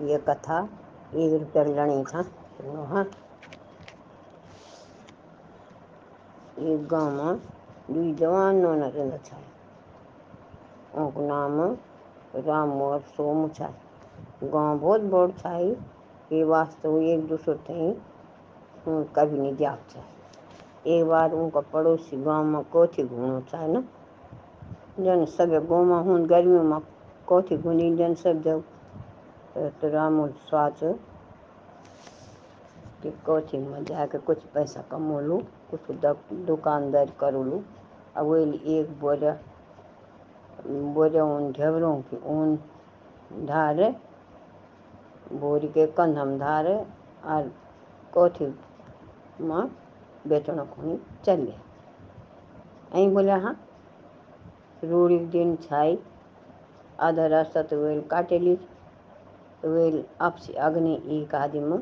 ये कथा एक रुपया था सुनो हाँ एक गाँव में दुई जवान नौना रहता था। उनको नाम राम और सोम था। गाँव बहुत बड़ था ये वास्तव एक दूसरे थे कभी नहीं जाग था। एक बार उनका पड़ोसी गाँव में कोठी घूमो था ना। जन सब गाँव में हूँ गर्मियों में कोठी घूनी जन सब जब राम स्वाच कि कोठी में जाके कुछ पैसा कमो लूँ कुछ दुकानदारी करो लूँ अब वो एक बोरा बोरा उन ढेबरों की ऊन धारे, बोरी के कंधम धारे, और कोठी में बेचना खुनी चले। अं बोले हाँ रूढ़ी दिन छाई, आधा रास्ता तो वेल काटे वेल, आपसी अग्नि एक आदमी।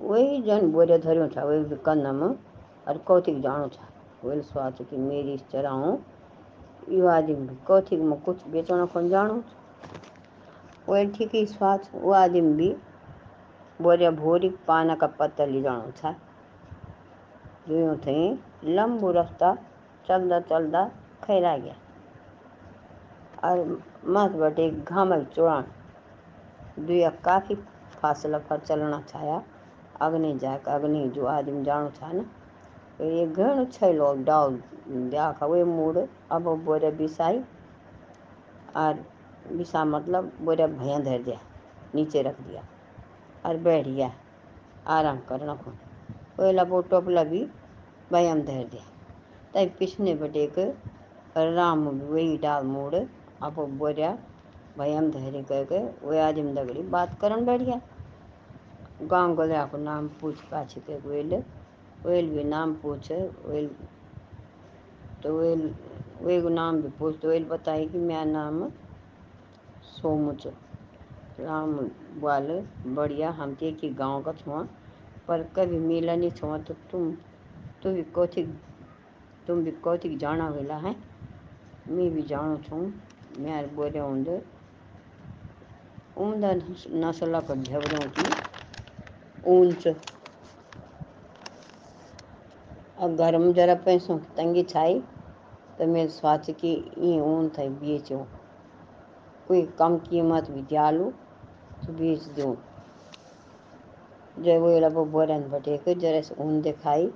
वही जन बोरे धरियो था वही भी कन्नम और कौतिक जानो था वही स्वाच की मेरी चराऊँ यो आदमी कौतिक में कुछ बेचना कौन जानो वही ठीक ही स्वाच वो आदमी भी बोरे भोरी पाना का पत्ता ले जानो था दुयों थे लंबू रास्ता चलदा चलदा खैरा गया और मत बटे घाम चुड़ान। दुया काफ़ी फासला पर चलना छाया अग्नि जाकर अग्नि जो आदमी जानो छा ना ये घण छः लोग डाल देखा वे मूड अब बोरे बिसाई। और बिसा मतलब बोरे भैया धर दिया, नीचे रख दिया। और बैठ गया, आराम करना को वो वो टोपला भी भैया धर दिया। तब पिछने बटे के राम वही डाल मोड़ अब बोरिया भैया धरी करके, वो आदमी दगड़ी बात करन बैठ गया गाँव गलिया को नाम पूछ, पाछ के वेल वेल भी नाम पूछे, वेल तो वेल वे नाम भी पूछ तो वेल बताई कि मेरा नाम सोमुच, राम वाल बढ़िया, हम ते कि गाँव का छुआ, पर कभी मिला नहीं छुआ तो तुम तुम भी कौथी तुम भी कौथी जाना वेला है? मैं भी जानो छूँ। मैं बोले होंगे उम्दा नस्ल का झबरों की ऊंच। अब घर में जरा पैसों की तंगी छाई तो मैं सोच कि ये ऊन था बेचो। कोई कम कीमत भी दियालू तो बेच दूँ। जब वो लबो बोरन बटे के जरा से ऊन दिखाई,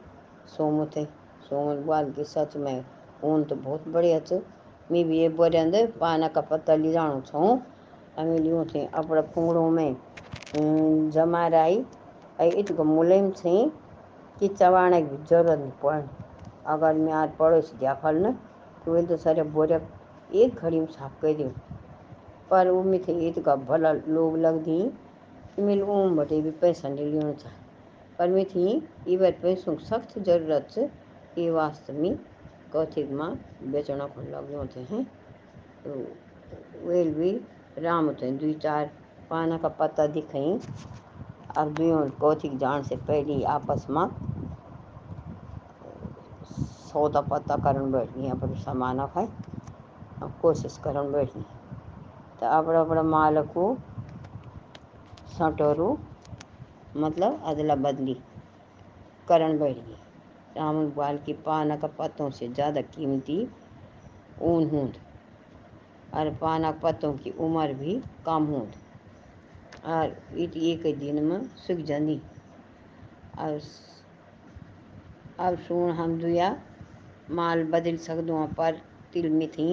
सोमो थे सोमन बाल की सच में ऊन तो बहुत बढ़िया थे बोरन दे पाना का पत्ता ले जानो छूँ हमें लियो थे अपने फुंगड़ों में जमा रही इत मुलायम थे कि चबाने की ज़रूरत नहीं पड़ अगर मैं आज पड़ोस देखल न तो वे तो सारे बोरे एक घड़ी में साफ़ कर दूँ पर वो में थे का भला लोग लग दी मिल ऊम बटे भी पैसा नहीं लेना चाह पर मैं थी ये बार पैसों की सख्त ज़रूरत से ये वास्तव में बेचना को लग होते हैं? तो वेल भी राम होते हैं दुई, चार पाना का पत्ता दिखाई अब दुयों कौथिक जान से पहले आपस में सौदा पत्ता करन बैठी अपन सामान खाए अब कोशिश करन बैठी तो अपना अपना माल को सटोरू मतलब अदला बदली करन बैठ रामन बाल की पाना का पत्तों से ज़्यादा कीमती ऊन हूंद, और पाना पत्तों की उम्र भी कम हूंद। और एक दिन में सूख जानी और अब सुन हम दुया, माल बदल सकदो पर तिल में थी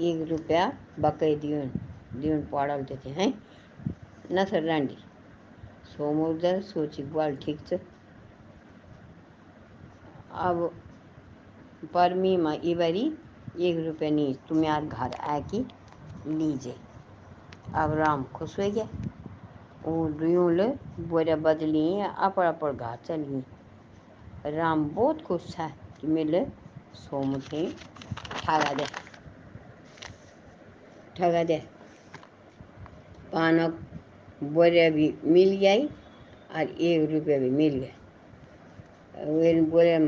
एक रुपया बकई दियोन दियोन पड़ल देते हैं। न सर रांडी सोमोदर सोची बाल ठीक से अब पर मी में इबरी एक रुपया नहीं तुम यार घर आके लीजिए अब राम खुश हो गया। वो दुयों ले बोरे बदली अपर अपर घर चली। राम बहुत खुश था कि मिले सोम थे ठगा दे। ठगा दे। पानक बोरे भी मिल गई और एक रुपये भी मिल गया। वे बोरे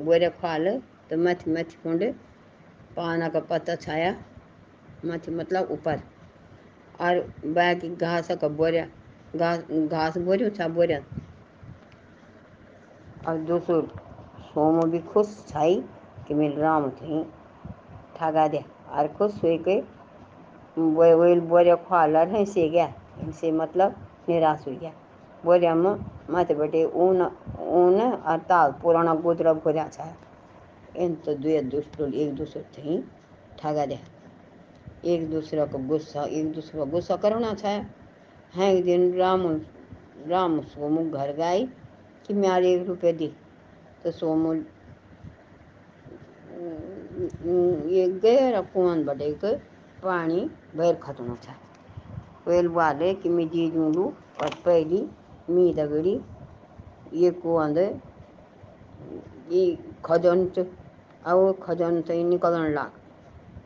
बोरे खाल तो मथ मथ कुंड पाना का पत्ता छाया मथ मतलब ऊपर और बाकी घास का बोरिया घास घास बोरियो था बोरिया और दूसरो सोमो भी खुश छाई कि मेरे राम थी ठगा दे और खुश हुई के वही बोरिया ख्वालर है से गया इनसे मतलब निराश हो गया बोरिया में मत बटे ऊन ऊन और ताल पुराना गुदरा भोजा छा इन तो दुए दुष्ट एक दूसरे थे, ठगा दे। एक दूसरे को गुस्सा, एक दूसरे को गुस्सा करना था। है एक दिन राम राम सोमू घर गई कि मेरे एक रुपये दी। तो सोमू, ये गए कुआँ बटे के पानी बैर खतना था। वेल वाले कि मैं जी दूंगू और पहली मी दगड़ी ये कुआँ दे ये खजन से निकलन लाग।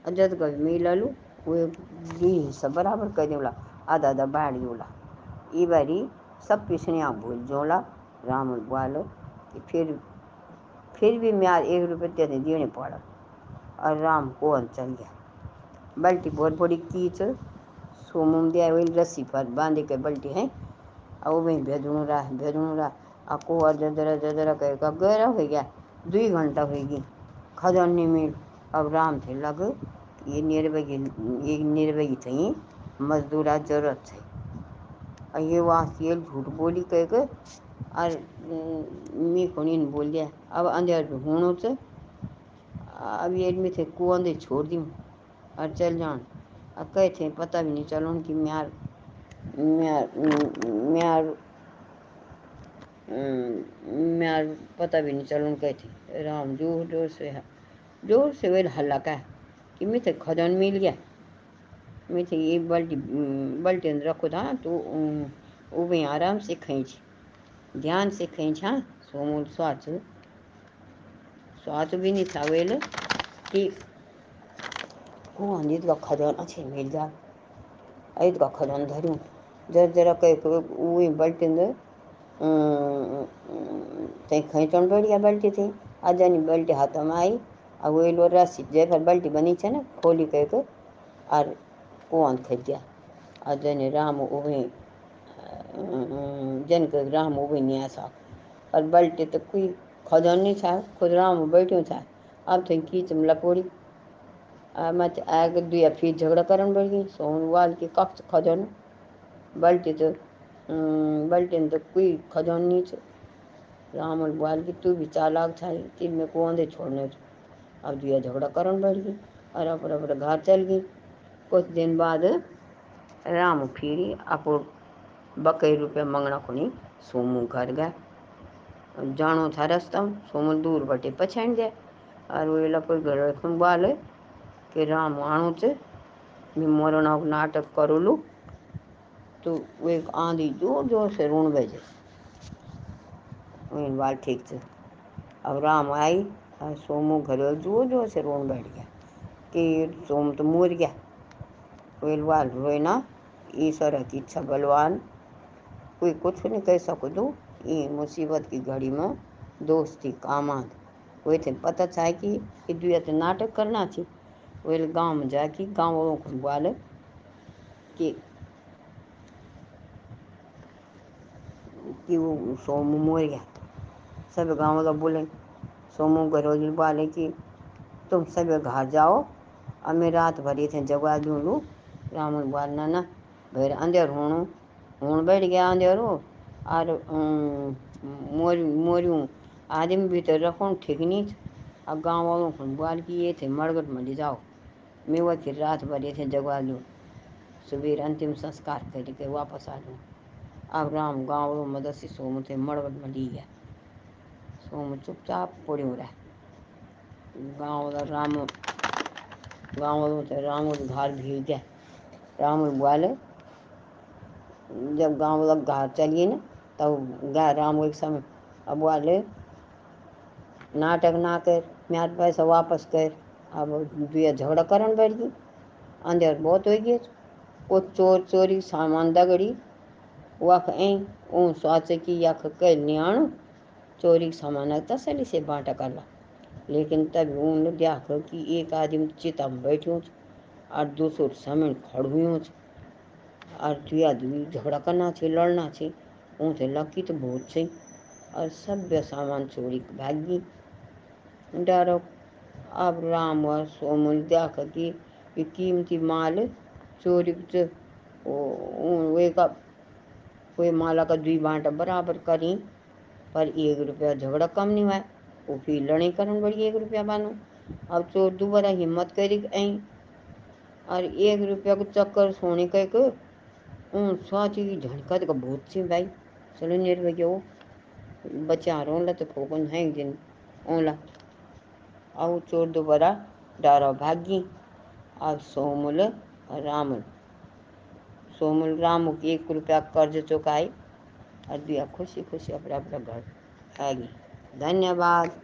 अजत गज मिललू वे दुई हिस्सा बराबर कर देला आधा आधा बाढ़ जोला ई बारी सब पिछड़िया भूल जोला राम बोलो। कि फिर फिर भी म्यार एक रुपये तेने देने पड़ा। और राम को चल गया। बल्टी बहुत बड़ी कीच, सोमुम दिया वही रस्सी पर बांधे के बल्टी है। और वहीं भेजू रहा भेजू रहा आ कुआ जजरा जजरा कह का गहरा हो गया? दुई घंटा होगी खजन मिल अब राम थे लग, ये निर्भगी ये निर्भगी थी, मजदूरा ज़रूरत है और ये ये झूठ बोली कह के और मी को नहीं बोल दिया अब अंधेर होनो से अब ये में थे कुआँ दे छोड़ दी और चल जान। अब कहे थे, पता भी नहीं चलो कि म्यार म्यार म्यार म्यार पता भी नहीं, चलो कहे थे, राम ज़ोर ज़ोर से ज़ोर से वे हल्ला का कि मैं थे खजन मिल गया। मैं थे ये बल्टी बल्टी अंदर रखो था तो वो भी आराम से खींच, ध्यान से खींच हाँ सोमू स्वाच स्वाच भी नहीं था वेल कि को अंदित का खजन अच्छे मिल जा ऐद का खजन धरूं, जर जरा कह वही बल्टी अंदर ते खींचन बैठ गया बल्टी थी आजानी बल्टी हाथ में आई और वही लो रस्सी जैसे बल्टी बनी छे ना खोली कह के और कुआँ खींच गया और राम उभे जन के राम उभे नहीं आसा और बल्टी तो कोई खजन नहीं था खुद राम बैठो था अब थे कीच में लकोड़ी मत आगे दुआ फिर झगड़ा करन बढ़ गई सोन वाल के कक्ष खजन बल्टी तो बल्टी तो कोई खजन नहीं छे राम और बोल की तू भी चालाक था तीन में को दे छोड़ने अब दुआ झगड़ा करन बढ़ गई, और अपने अपने घर चल गई। कुछ दिन बाद राम फिरी अपो बकई रुपये मंगना खुनी सोमू घर गए जानो था रास्ता, सोमू दूर बटे पछाण गया। और वो लपट घर खुन बोले कि राम आणु चे, मैं मरण नाटक करूलू तो वो आंधी ज़ोर ज़ोर से ऋण भेजे वही बाल ठीक थे अब राम आई और सोमू घर ज़ोर ज़ोर से रोन बैठ गया। कि सोम तो मर गया। वेल वाल रोए ना ईश्वर की इच्छा बलवान। कोई कुछ नहीं कह सको दो ये मुसीबत की घड़ी में दोस्ती कामाद वे थे पता चाहे कि दुआ तो नाटक करना थी वेल गाँव में जाके, गाँव वालों को बोले कि कि वो सोमू मर गया। सब गाँव वाला बोले, सोमू गरोली बोले कि तुम सब घर जाओ और मैं रात भरी थे जगवा दूँ राम बोल, ना ना फिर अंधेर होणो हूँ बैठ गया अंधेरो और मोर, मोरियूँ। आदमी भीतर रखो ठीक नहीं अब गाँव वालों को बोल कि ये थे मरगट में जाओ। मैं वो फिर रात भरी थे जगवा लूँ। सुबह अंतिम संस्कार करके वापस आ लूँ। अब राम गाँव वालों मदद से सोम थे मरगट में ली गया सोम चुपचाप पड़ी रहा। गाँव राम, गाँव वालों थे, राम घर भीड़ गया। राम बोले जब गाँव वाला घर चलिए ना तब गया राम एक समय, अब बोले नाटक ना कर, म्यार पैसा वापस कर। अब दुआ झगड़ा करन बैठ गई। अंधेर बहुत हो गया। वो चोर चोरी सामान दगड़ी वख ऐ ऊ सोचे कि यख कह नियाणु चोरी सामान तसली से बांटा करला। लेकिन तब ऊन देखो कि एक आदमी चिता में बैठो और दूसरो समय खड़ुओ और दुई आदमी झगड़ा करना छे, लड़ना छे। ऊँथे लकी तो बहुत छे और सभ्य सामान चोरी के भागी डरो, अब राम और सोमुल देख कि कीमती माल चोरी से वे का वे माला का दुई बांटा बराबर करी, पर एक रुपया झगड़ा कम नहीं हुआ। वो फिर लड़ाई करन बड़ी एक रुपया बानो अब चोर दोबारा हिम्मत करी आई और एक रुपया को चक्कर सोने कह के ऊँ सोची की झटका तो बहुत सी भाई। चलो निर्भय वो बच्चा रोला तो फोकन है दिन ओला और चोर दोबारा डारा भागी। और सोमुल राम सोमुल राम एक रुपया कर्ज चुकाई और दिया खुशी खुशी अपना अपना घर। आ गई धन्यवाद।